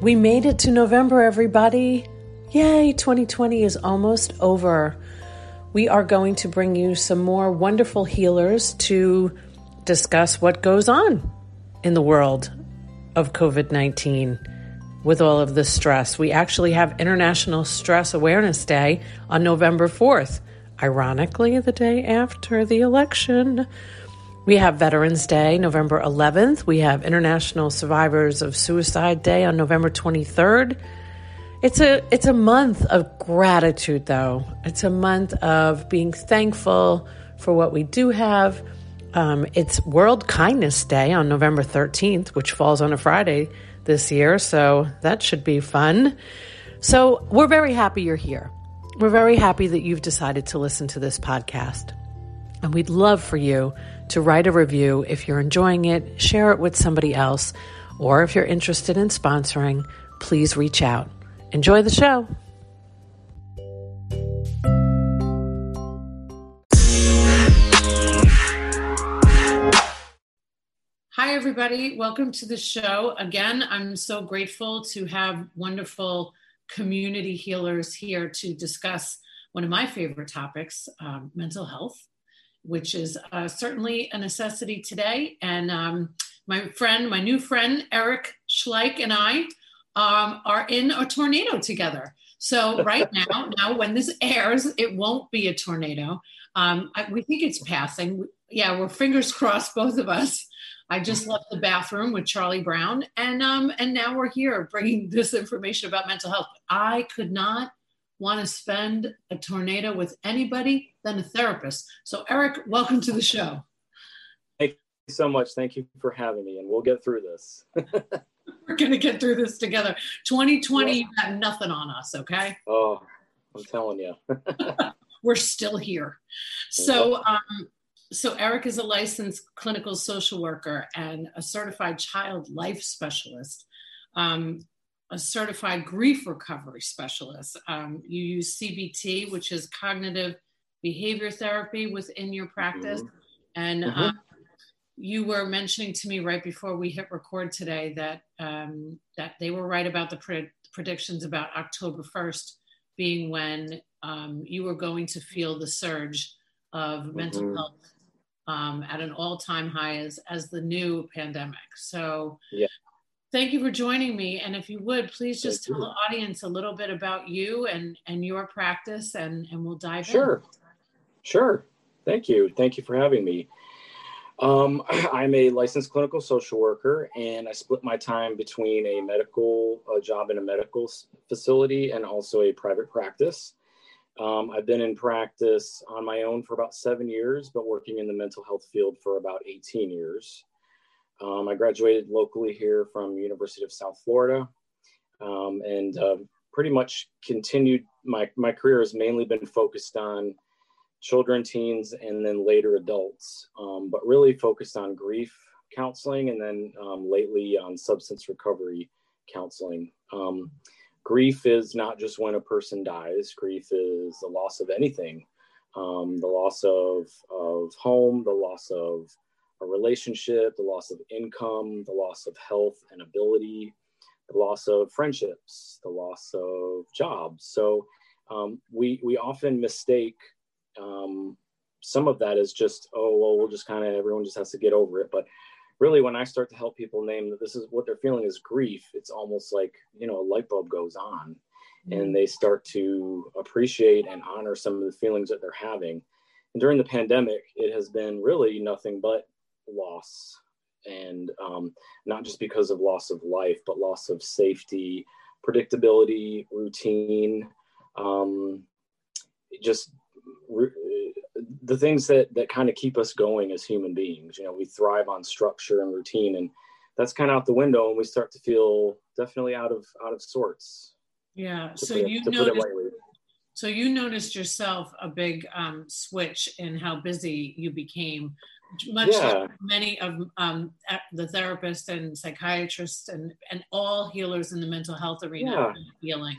We made it to November, everybody. Yay, 2020 is almost over. We are going to bring you some more wonderful healers to discuss what goes on in the world of COVID 19 with all of the stress. We actually have International Stress Awareness Day on November 4th, ironically, the day after the election. We have Veterans Day, November 11th. We have International Survivors of Suicide Day on November 23rd. It's a it's a month of gratitude though. It's a month of being thankful for what we do have. Um, it's World Kindness Day on November 13th, which falls on a Friday this year, so that should be fun. So, we're very happy you're here. We're very happy that you've decided to listen to this podcast. And we'd love for you to write a review if you're enjoying it, share it with somebody else, or if you're interested in sponsoring, please reach out. Enjoy the show. Hi, everybody. Welcome to the show. Again, I'm so grateful to have wonderful community healers here to discuss one of my favorite topics um, mental health, which is uh, certainly a necessity today. And um, my friend, my new friend, Eric Schleich, and I um, are in a tornado together. So right now, now when this airs, it won't be a tornado. Um, I, we think it's passing. Yeah, we're fingers crossed, both of us. I just left the bathroom with Charlie Brown, and um, and now we're here bringing this information about mental health. I could not want to spend a tornado with anybody than a therapist. So, Eric, welcome to the show. Thank you so much. Thank you for having me, and we'll get through this. we're gonna get through this together. 2020, yeah. you got nothing on us, okay? Oh, I'm telling you. we're still here. So, um, so Eric is a licensed clinical social worker and a certified child life specialist, um, a certified grief recovery specialist. Um, you use CBT, which is cognitive behavior therapy within your practice. Mm-hmm. And mm-hmm. Um, you were mentioning to me right before we hit record today that um, that they were right about the pre- predictions about October 1st being when um, you were going to feel the surge of mm-hmm. mental health um, at an all-time high as, as the new pandemic. So yeah. thank you for joining me. And if you would, please just thank tell you. the audience a little bit about you and, and your practice and, and we'll dive sure. in. Sure. Sure. Thank you. Thank you for having me. Um, I'm a licensed clinical social worker, and I split my time between a medical a job in a medical facility and also a private practice. Um, I've been in practice on my own for about seven years, but working in the mental health field for about 18 years. Um, I graduated locally here from University of South Florida, um, and uh, pretty much continued my my career has mainly been focused on children, teens, and then later adults, um, but really focused on grief counseling and then um, lately on substance recovery counseling. Um, grief is not just when a person dies, grief is the loss of anything um, the loss of, of home, the loss of a relationship, the loss of income, the loss of health and ability, the loss of friendships, the loss of jobs. So um, we, we often mistake um, some of that is just, oh, well, we'll just kind of, everyone just has to get over it. But really, when I start to help people name that this is what they're feeling is grief, it's almost like, you know, a light bulb goes on mm-hmm. and they start to appreciate and honor some of the feelings that they're having. And during the pandemic, it has been really nothing but loss. And um, not just because of loss of life, but loss of safety, predictability, routine, um, just the things that that kind of keep us going as human beings you know we thrive on structure and routine and that's kind of out the window and we start to feel definitely out of out of sorts yeah so it, you noticed so you noticed yourself a big um, switch in how busy you became much yeah. like many of um, the therapists and psychiatrists and, and all healers in the mental health arena yeah. healing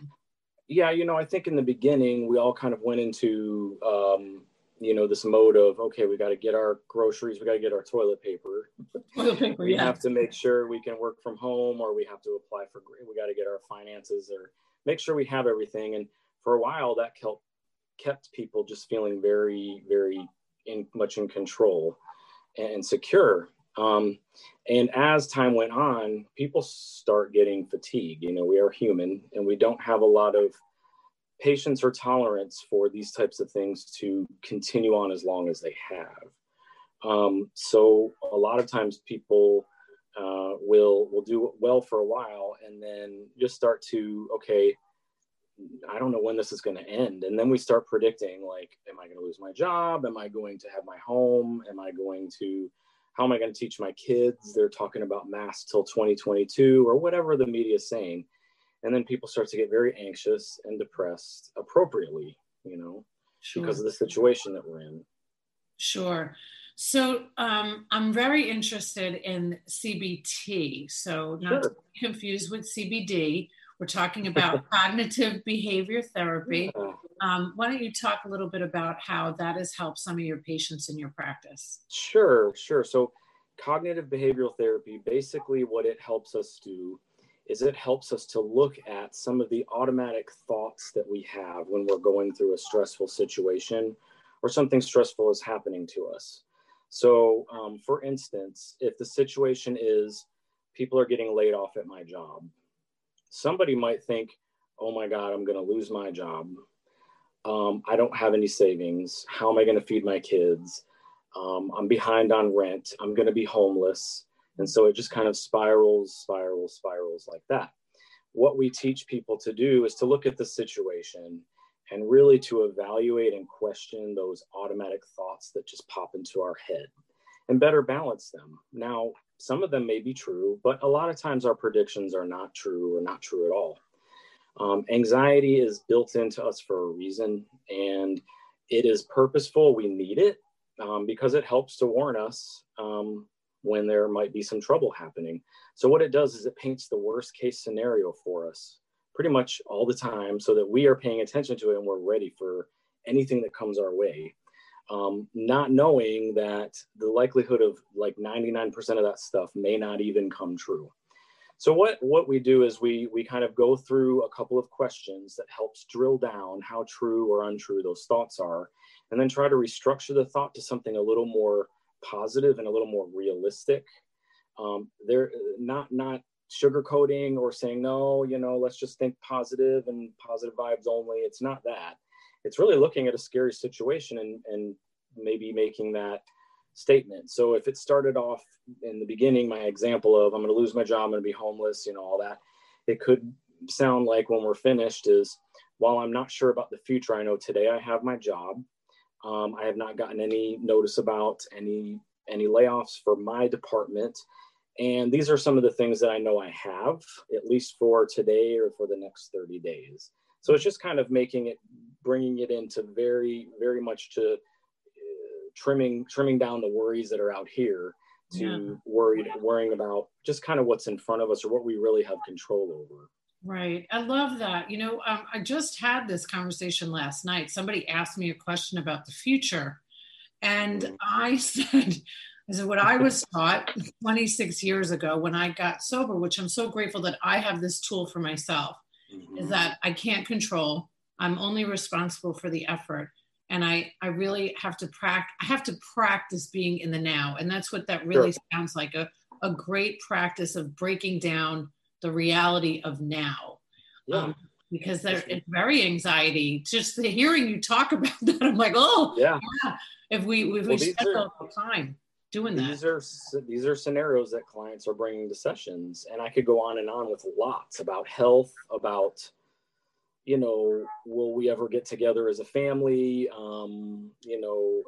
yeah, you know, I think in the beginning we all kind of went into um, you know this mode of okay we got to get our groceries we got to get our toilet paper. Toilet paper we yeah. have to make sure we can work from home or we have to apply for we got to get our finances or make sure we have everything. And for a while that kept kept people just feeling very very in much in control and secure um, and as time went on people start getting fatigued you know we are human and we don't have a lot of patience or tolerance for these types of things to continue on as long as they have. Um, so a lot of times people uh, will will do well for a while and then just start to okay, I don't know when this is going to end, and then we start predicting like, am I going to lose my job? Am I going to have my home? Am I going to how am I going to teach my kids? They're talking about masks till 2022 or whatever the media is saying and then people start to get very anxious and depressed appropriately you know sure. because of the situation that we're in sure so um, i'm very interested in cbt so not sure. to be confused with cbd we're talking about cognitive behavior therapy yeah. Um, why don't you talk a little bit about how that has helped some of your patients in your practice sure sure so cognitive behavioral therapy basically what it helps us do is it helps us to look at some of the automatic thoughts that we have when we're going through a stressful situation or something stressful is happening to us. So, um, for instance, if the situation is people are getting laid off at my job, somebody might think, oh my God, I'm going to lose my job. Um, I don't have any savings. How am I going to feed my kids? Um, I'm behind on rent. I'm going to be homeless. And so it just kind of spirals, spirals, spirals like that. What we teach people to do is to look at the situation and really to evaluate and question those automatic thoughts that just pop into our head and better balance them. Now, some of them may be true, but a lot of times our predictions are not true or not true at all. Um, anxiety is built into us for a reason and it is purposeful. We need it um, because it helps to warn us um, when there might be some trouble happening. So, what it does is it paints the worst case scenario for us pretty much all the time so that we are paying attention to it and we're ready for anything that comes our way. Um, not knowing that the likelihood of like 99% of that stuff may not even come true. So what what we do is we we kind of go through a couple of questions that helps drill down how true or untrue those thoughts are, and then try to restructure the thought to something a little more positive and a little more realistic. Um, they're not not sugarcoating or saying no, you know, let's just think positive and positive vibes only. It's not that. It's really looking at a scary situation and and maybe making that statement. So if it started off in the beginning, my example of I'm going to lose my job, I'm going to be homeless, you know, all that, it could sound like when we're finished is while I'm not sure about the future, I know today I have my job. Um, I have not gotten any notice about any any layoffs for my department. And these are some of the things that I know I have, at least for today or for the next 30 days. So it's just kind of making it, bringing it into very, very much to trimming, trimming down the worries that are out here to yeah. worried, worrying about just kind of what's in front of us or what we really have control over. Right. I love that. You know, um, I just had this conversation last night. Somebody asked me a question about the future. And mm-hmm. I said, I said, what I was taught 26 years ago when I got sober, which I'm so grateful that I have this tool for myself, mm-hmm. is that I can't control. I'm only responsible for the effort. And I, I really have to practice, I have to practice being in the now. And that's what that really sure. sounds like a, a great practice of breaking down the reality of now. Yeah. Um, because they're it's very anxiety. Just the hearing you talk about that, I'm like, oh, yeah. yeah. If we if well, we spend all the time doing these that. These are these are scenarios that clients are bringing to sessions, and I could go on and on with lots about health, about you know, will we ever get together as a family? Um, you know,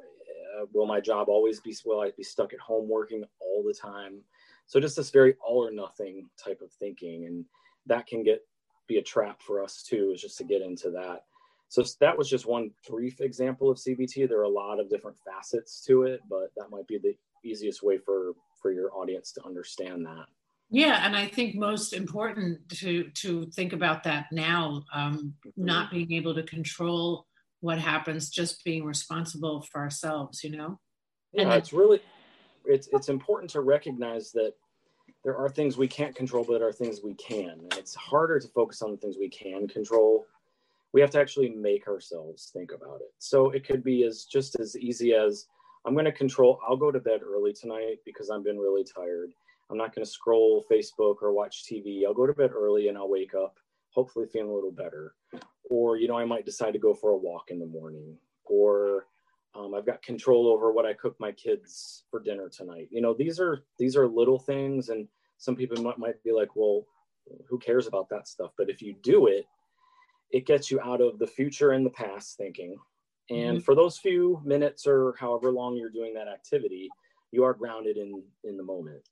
uh, will my job always be? Will I be stuck at home working all the time? So just this very all or nothing type of thinking, and that can get be a trap for us too. Is just to get into that. So that was just one brief example of CBT. There are a lot of different facets to it, but that might be the easiest way for for your audience to understand that. Yeah, and I think most important to to think about that now, um, mm-hmm. not being able to control what happens just being responsible for ourselves, you know? Yeah, and it's really it's it's important to recognize that there are things we can't control, but there are things we can. And it's harder to focus on the things we can control. We have to actually make ourselves think about it. So it could be as just as easy as I'm going to control, I'll go to bed early tonight because I've been really tired. I'm not going to scroll Facebook or watch TV. I'll go to bed early and I'll wake up hopefully feeling a little better. Or, you know, I might decide to go for a walk in the morning. Or um, I've got control over what I cook my kids for dinner tonight. You know, these are these are little things, and some people might, might be like, well, who cares about that stuff? But if you do it, it gets you out of the future and the past thinking. And mm-hmm. for those few minutes or however long you're doing that activity, you are grounded in in the moment.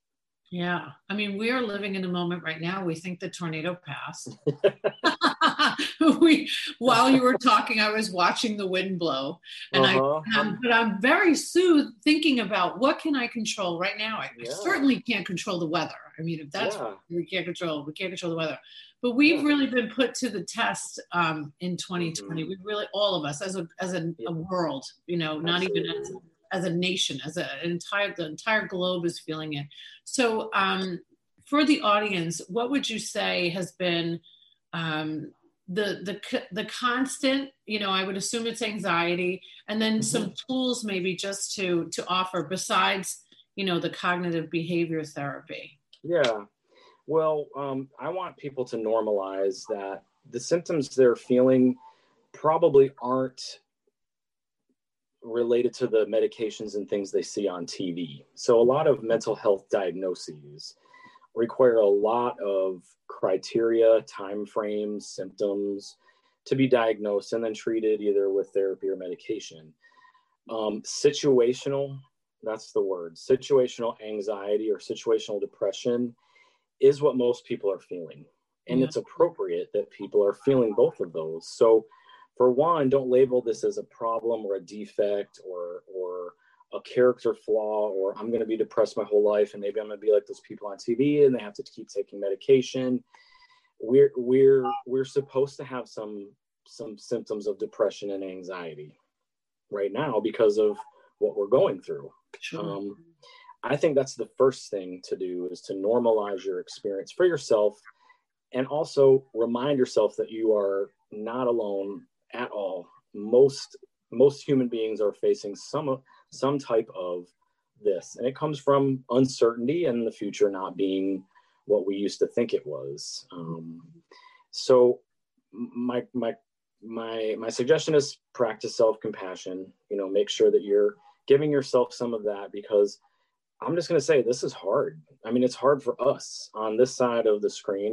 Yeah. I mean, we are living in a moment right now. We think the tornado passed. we, while you were talking, I was watching the wind blow. And uh-huh. I, um, but I'm very soothed thinking about what can I control right now? I, yeah. certainly can't control the weather. I mean, if that's yeah. we can't control, we can't control the weather. But we've yeah. really been put to the test um, in 2020. Mm-hmm. We really, all of us as a, as a, a world, you know, not even as as a nation, as a, an entire the entire globe is feeling it. So, um, for the audience, what would you say has been um, the the the constant? You know, I would assume it's anxiety, and then mm-hmm. some tools maybe just to to offer besides you know the cognitive behavior therapy. Yeah, well, um, I want people to normalize that the symptoms they're feeling probably aren't related to the medications and things they see on TV. So a lot of mental health diagnoses require a lot of criteria, time frames, symptoms to be diagnosed and then treated either with therapy or medication. Um, situational, that's the word, situational anxiety or situational depression is what most people are feeling. And yeah. it's appropriate that people are feeling both of those. So for one, don't label this as a problem or a defect or or a character flaw or I'm going to be depressed my whole life and maybe I'm going to be like those people on TV and they have to keep taking medication. We're we're we're supposed to have some some symptoms of depression and anxiety right now because of what we're going through. Sure. Um, I think that's the first thing to do is to normalize your experience for yourself and also remind yourself that you are not alone at all. Most most human beings are facing some some type of this, and it comes from uncertainty and the future not being what we used to think it was. Um, so, my my my my suggestion is practice self compassion. You know, make sure that you're giving yourself some of that because I'm just going to say this is hard. I mean, it's hard for us on this side of the screen.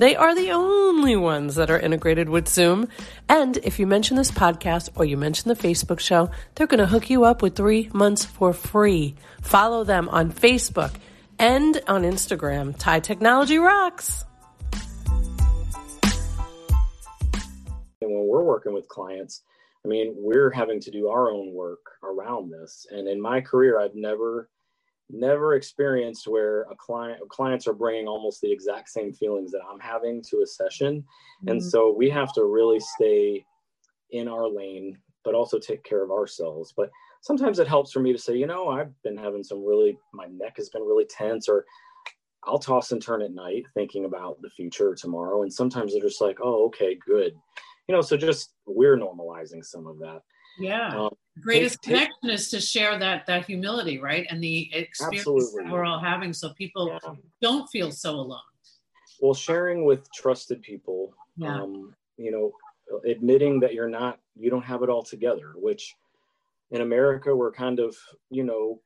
They are the only ones that are integrated with Zoom. And if you mention this podcast or you mention the Facebook show, they're going to hook you up with three months for free. Follow them on Facebook and on Instagram. TIE Technology Rocks. And when we're working with clients, I mean, we're having to do our own work around this. And in my career, I've never never experienced where a client clients are bringing almost the exact same feelings that I'm having to a session. Mm-hmm. And so we have to really stay in our lane, but also take care of ourselves. But sometimes it helps for me to say, you know, I've been having some really, my neck has been really tense, or I'll toss and turn at night thinking about the future tomorrow. And sometimes they're just like, oh, okay, good. You know, so just we're normalizing some of that. Yeah. Um, Greatest take, connection take, is to share that that humility, right? And the experience absolutely. that we're all having so people yeah. don't feel so alone. Well, sharing with trusted people, yeah. um, you know, admitting that you're not, you don't have it all together, which in America, we're kind of, you know,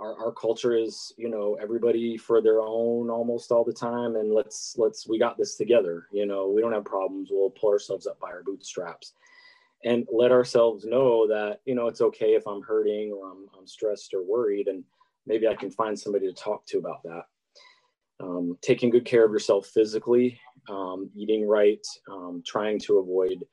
our, our culture is you know everybody for their own almost all the time and let's let's we got this together you know we don't have problems we'll pull ourselves up by our bootstraps and let ourselves know that you know it's okay if i'm hurting or i'm, I'm stressed or worried and maybe i can find somebody to talk to about that um, taking good care of yourself physically um, eating right um, trying to avoid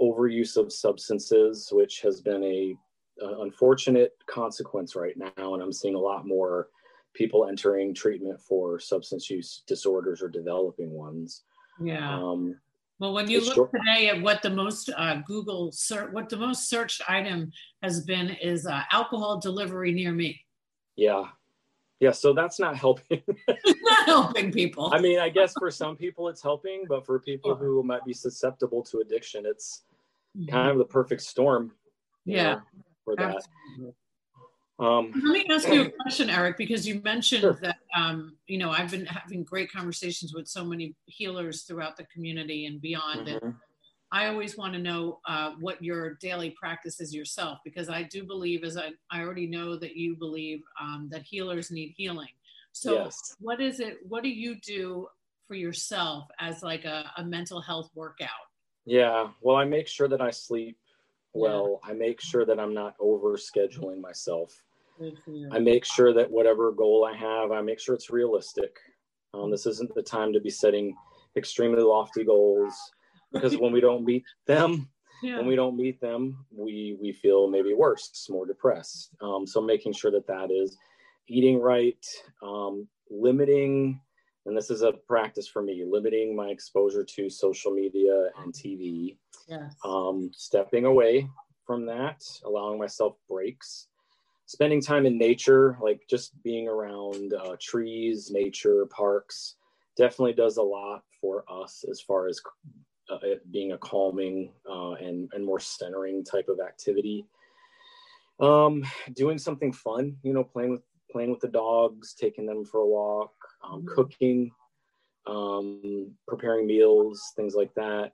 overuse of substances which has been a uh, unfortunate consequence right now, and I'm seeing a lot more people entering treatment for substance use disorders or developing ones. Yeah. Um, well, when you look today at what the most uh, Google search, what the most searched item has been is uh, alcohol delivery near me. Yeah, yeah. So that's not helping. not helping people. I mean, I guess for some people it's helping, but for people who might be susceptible to addiction, it's mm-hmm. kind of the perfect storm. Yeah. Know? for that. Um, Let me ask you a question, Eric, because you mentioned sure. that um, you know I've been having great conversations with so many healers throughout the community and beyond, mm-hmm. and I always want to know uh, what your daily practice is yourself, because I do believe, as I, I already know that you believe um, that healers need healing. So, yes. what is it? What do you do for yourself as like a, a mental health workout? Yeah, well, I make sure that I sleep well. I make sure that I'm not over scheduling myself. I make sure that whatever goal I have, I make sure it's realistic. Um, this isn't the time to be setting extremely lofty goals because when we don't meet them, yeah. when we don't meet them, we we feel maybe worse, more depressed. Um, so making sure that that is eating right, um, limiting, and this is a practice for me, limiting my exposure to social media and TV. Yes. Um, stepping away from that, allowing myself breaks, spending time in nature, like just being around uh, trees, nature, parks, definitely does a lot for us as far as uh, it being a calming uh, and, and more centering type of activity. Um, doing something fun, you know, playing with playing with the dogs, taking them for a walk, um, mm-hmm. cooking, um, preparing meals, things like that.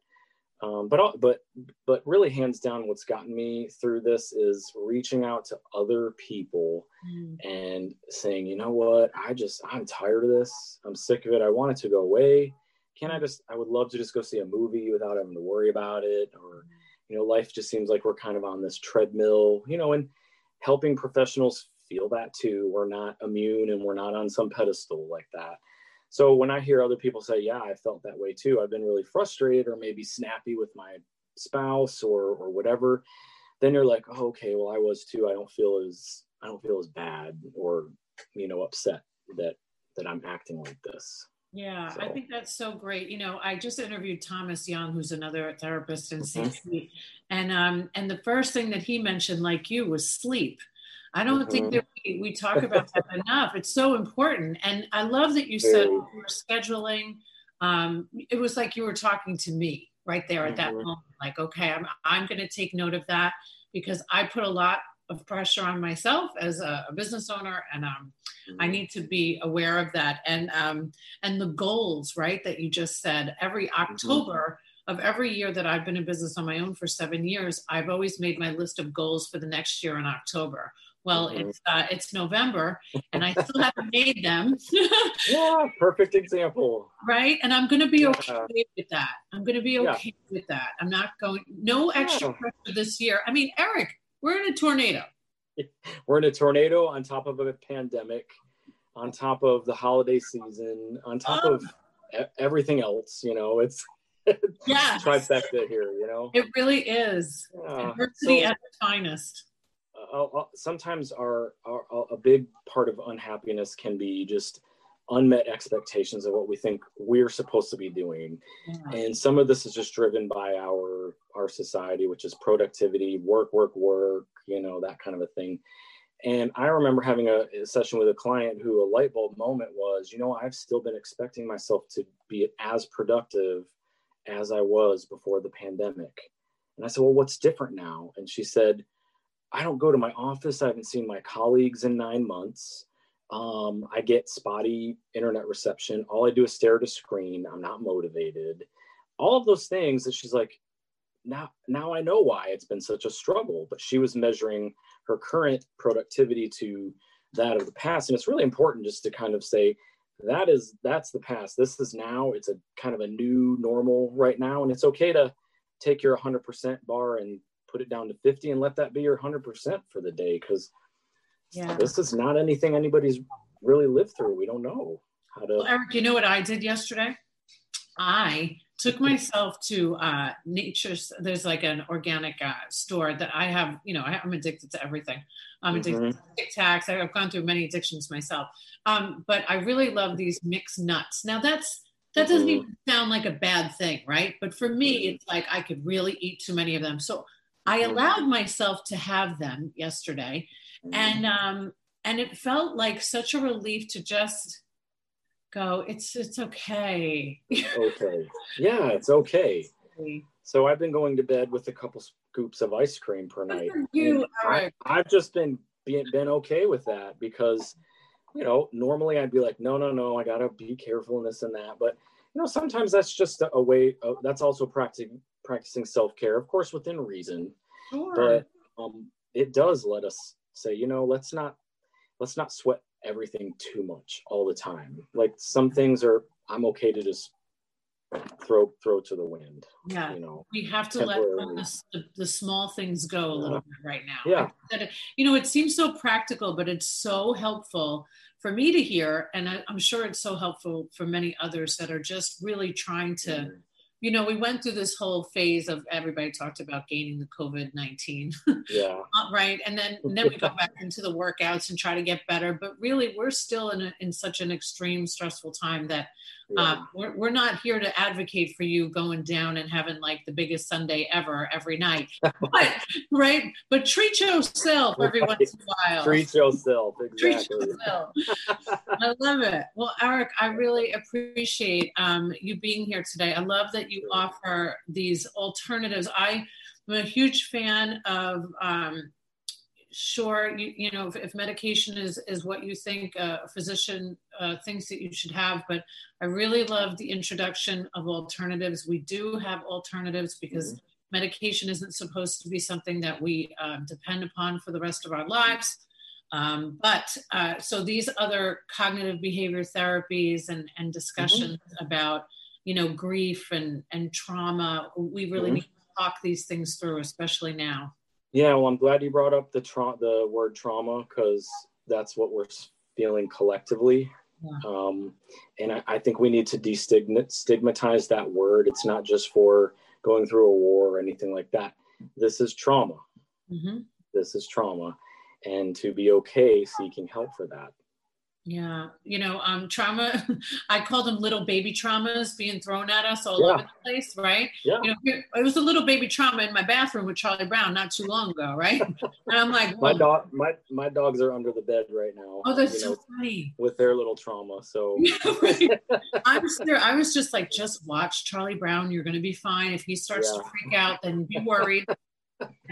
Um, but but but really, hands down, what's gotten me through this is reaching out to other people mm. and saying, you know what, I just I'm tired of this. I'm sick of it. I want it to go away. Can I just? I would love to just go see a movie without having to worry about it. Or, you know, life just seems like we're kind of on this treadmill. You know, and helping professionals feel that too. We're not immune and we're not on some pedestal like that. So when I hear other people say, "Yeah, I felt that way too. I've been really frustrated or maybe snappy with my spouse or or whatever," then you're like, oh, "Okay, well, I was too. I don't feel as I don't feel as bad or you know upset that that I'm acting like this." Yeah, so. I think that's so great. You know, I just interviewed Thomas Young, who's another therapist in mm-hmm. And um, and the first thing that he mentioned, like you, was sleep. I don't mm-hmm. think that we, we talk about that enough. It's so important. And I love that you said you were scheduling. Um, it was like you were talking to me right there at that mm-hmm. moment. Like, okay, I'm, I'm going to take note of that because I put a lot of pressure on myself as a, a business owner and um, mm-hmm. I need to be aware of that. And, um, and the goals, right, that you just said, every mm-hmm. October, of every year that I've been in business on my own for seven years, I've always made my list of goals for the next year in October. Well, mm-hmm. it's uh, it's November, and I still haven't made them. yeah, perfect example. Right, and I'm going to be okay with that. I'm going to be okay yeah. with that. I'm not going no extra yeah. pressure this year. I mean, Eric, we're in a tornado. We're in a tornado on top of a pandemic, on top of the holiday season, on top um, of everything else. You know, it's yeah trifecta here. You know, it really is. Adversity so, at its finest uh, uh, sometimes our, our, a big part of unhappiness can be just unmet expectations of what we think we're supposed to be doing. Yeah. and some of this is just driven by our our society which is productivity work work work you know that kind of a thing. And i remember having a, a session with a client who a light bulb moment was you know i've still been expecting myself to be as productive as i was before the pandemic. And i said well what's different now? And she said I don't go to my office. I haven't seen my colleagues in nine months. Um, I get spotty internet reception. All I do is stare at a screen. I'm not motivated. All of those things that she's like, now, now I know why it's been such a struggle. But she was measuring her current productivity to that of the past. And it's really important just to kind of say that is that's the past. This is now. It's a kind of a new normal right now, and it's okay to take your 100% bar and put it down to 50 and let that be your 100% for the day because yeah. this is not anything anybody's really lived through. We don't know how to. Well, Eric, you know what I did yesterday? I took myself to uh, nature's there's like an organic uh, store that i have you know I, am addicted to everything i'm addicted mm-hmm. to tic tacs i've gone through many addictions myself um, but i really love these mixed nuts now that's that doesn't mm-hmm. even sound like a bad thing right but for me mm-hmm. it's like i could really eat too many of them so i mm-hmm. allowed myself to have them yesterday. Mm-hmm. and um and it felt like such a relief to just go it's it's okay. Okay. Yeah it's okay. So i've been going to bed with a couple scoops of ice cream per night. you I, i've just been been, been okay with that because you know normally i'd be like no no no i gotta be careful and this and that. But you know sometimes that's just a, a way of, that's also practicing practicing self-care of course within reason sure. but um it does let us say you know let's not let's not sweat everything too much all the time. Like some things are I'm okay to just throw throw to the wind. Yeah, you know, we have to let the, the, small things go a little yeah. bit right now. Yeah, you know, it seems so practical, but it's so helpful for me to hear, and I, am sure it's so helpful for many others that are just really trying to. Mm-hmm you know, we went through this whole phase of everybody talked about gaining the COVID nineteen. Yeah. right, and then and then we go back into the workouts and try to get better. But really, we're still in a, in such an extreme, stressful time that yeah. Um, we're, we're not here to advocate for you going down and having like the biggest sundae ever every night, but, right? But treat yourself every right. once in a while. Treat yourself, exactly. Treat yourself. I love it. Well, Eric, I really appreciate um, you being here today. I love that you offer these alternatives. I am a huge fan of. Um, sure you, you know if, if, medication is is what you think a physician uh, thinks that you should have but i really love the introduction of alternatives we do have alternatives because mm-hmm. medication isn't supposed to be something that we uh, depend upon for the rest of our lives um, but uh, so these other cognitive behavior therapies and, and discussions mm-hmm. about you know grief and and trauma we really mm-hmm. need to talk these things through especially now yeah, well, I'm glad you brought up the tra- the word trauma because that's what we're feeling collectively. Yeah. Um, and I, I, think we need to destigmatize that word. It's not just for going through a war or anything like that. This is trauma. Mm-hmm. This is trauma. And to be okay seeking help for that. Yeah, you know, um, trauma. I call them little baby traumas being thrown at us all yeah. over the place, right? Yeah. You know, it was a little baby trauma in my bathroom with Charlie Brown not too long ago, right? and I'm like, my dog, my my dogs are under the bed right now. Oh, that's so know, funny. With their little trauma, so. I'm there. I was just like, just watch Charlie Brown. You're going to be fine. If he starts yeah. to freak out, then be worried.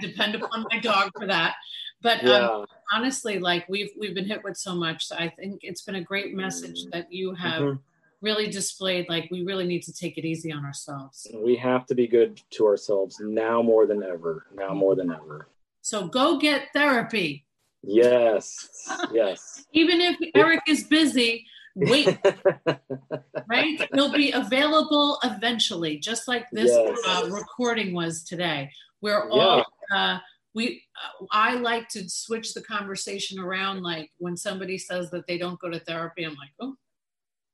Depend upon my dog for that. But um, yeah. um, honestly, like we've we've been hit with so much. So I think it's been a great message that you have mm-hmm. really displayed. Like we really need to take it easy on ourselves. We have to be good to ourselves now more than ever. Now more than ever. So go get therapy. Yes. Yes. Even if Eric is busy, wait right he'll be available eventually just like this yes. uh, recording was today we're all yeah. uh, we uh, i like to switch the conversation around like when somebody says that they don't go to therapy i'm like oh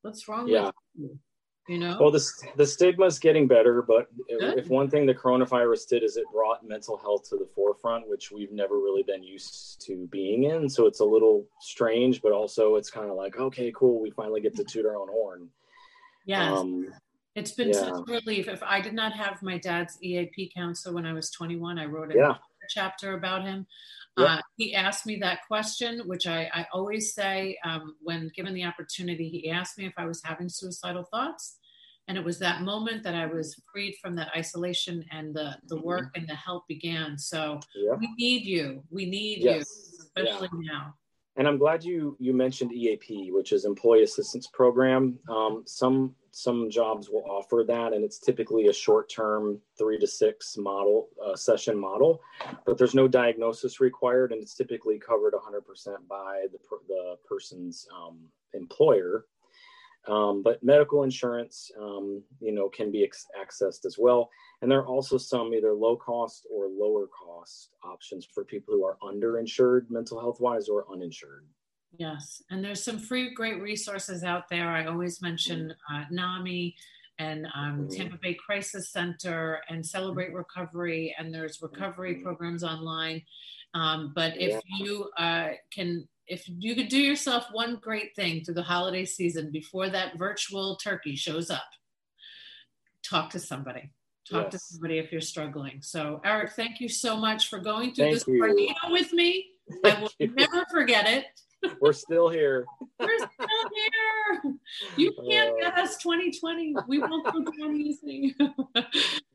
what's wrong yeah. with you? You know? Well the, the stigma is getting better but Good. if one thing the coronavirus did is it brought mental health to the forefront which we've never really been used to being in. So it's a little strange but also it's kind of like okay cool we finally get to toot our own horn. Yeah um, it's been yeah. such a relief. If i did not have my dad's eap counselor when i was 21 i wrote it. Yeah chapter about him. Yep. Uh, he asked me that question, which I, I always say um, when given the opportunity. He asked me if I was having suicidal thoughts. And it was that moment that I was freed from that isolation and the, the mm-hmm. work and the help began. So yep. we need you. We need yes. you, especially yeah. now. And I'm glad you you mentioned EAP, which is Employee Assistance Program. Um, some some jobs will offer that, and it's typically a short-term, three to six model uh, session model. But there's no diagnosis required, and it's typically covered 100% by the the person's um, employer. Um, but medical insurance, um, you know, can be accessed as well. And there are also some either low cost or lower cost options for people who are underinsured mental health wise or uninsured. Yes, and there's some free great resources out there. I always mention uh, NAMI and um, mm-hmm. Tampa Bay Crisis Center and Celebrate Recovery, and there's recovery mm-hmm. programs online. Um, but if you uh, can if you could do yourself one great thing through the holiday season before that virtual turkey shows up, talk to somebody. Talk yes. to somebody if you're struggling. So, Eric, thank you so much for going through thank this tornado with me. I will never forget it. We're still here. We're still here. You can't uh, get us 2020. We won't go down easy. it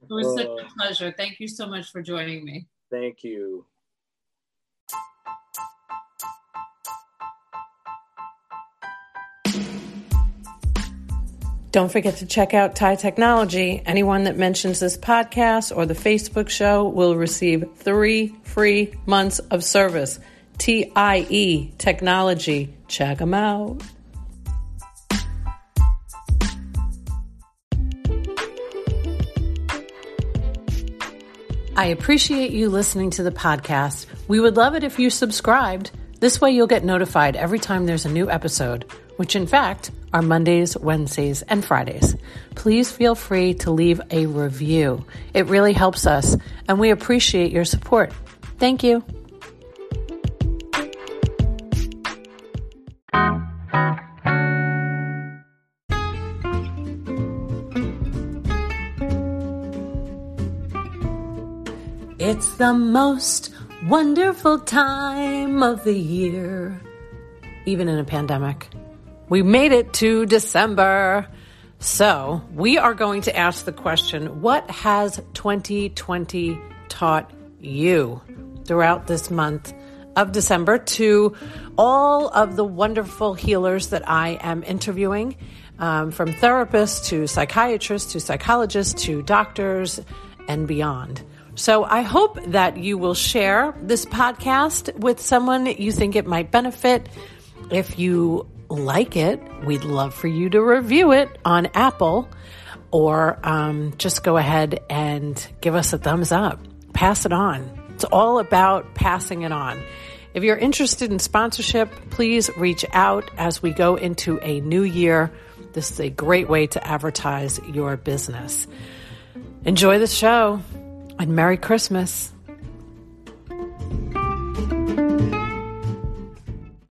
was uh, such a uh. pleasure. Thank you so much for joining me. Thank you. Don't forget to check out TIE Technology. Anyone that mentions this podcast or the Facebook show will receive three free months of service. TIE Technology. Check them out. I appreciate you listening to the podcast. We would love it if you subscribed. This way, you'll get notified every time there's a new episode, which in fact are Mondays, Wednesdays, and Fridays. Please feel free to leave a review. It really helps us, and we appreciate your support. Thank you. The most wonderful time of the year, even in a pandemic. We made it to December. So we are going to ask the question what has 2020 taught you throughout this month of December to all of the wonderful healers that I am interviewing, um, from therapists to psychiatrists to psychologists to doctors and beyond. So I hope that you will share this podcast with someone you think it might benefit. If you like it, we'd love for you to review it on Apple or um, just go ahead and give us a thumbs up. Pass it on. It's all about passing it on. If you're interested in sponsorship, please reach out as we go into a new year. This is a great way to advertise your business. Enjoy the show and Merry Christmas.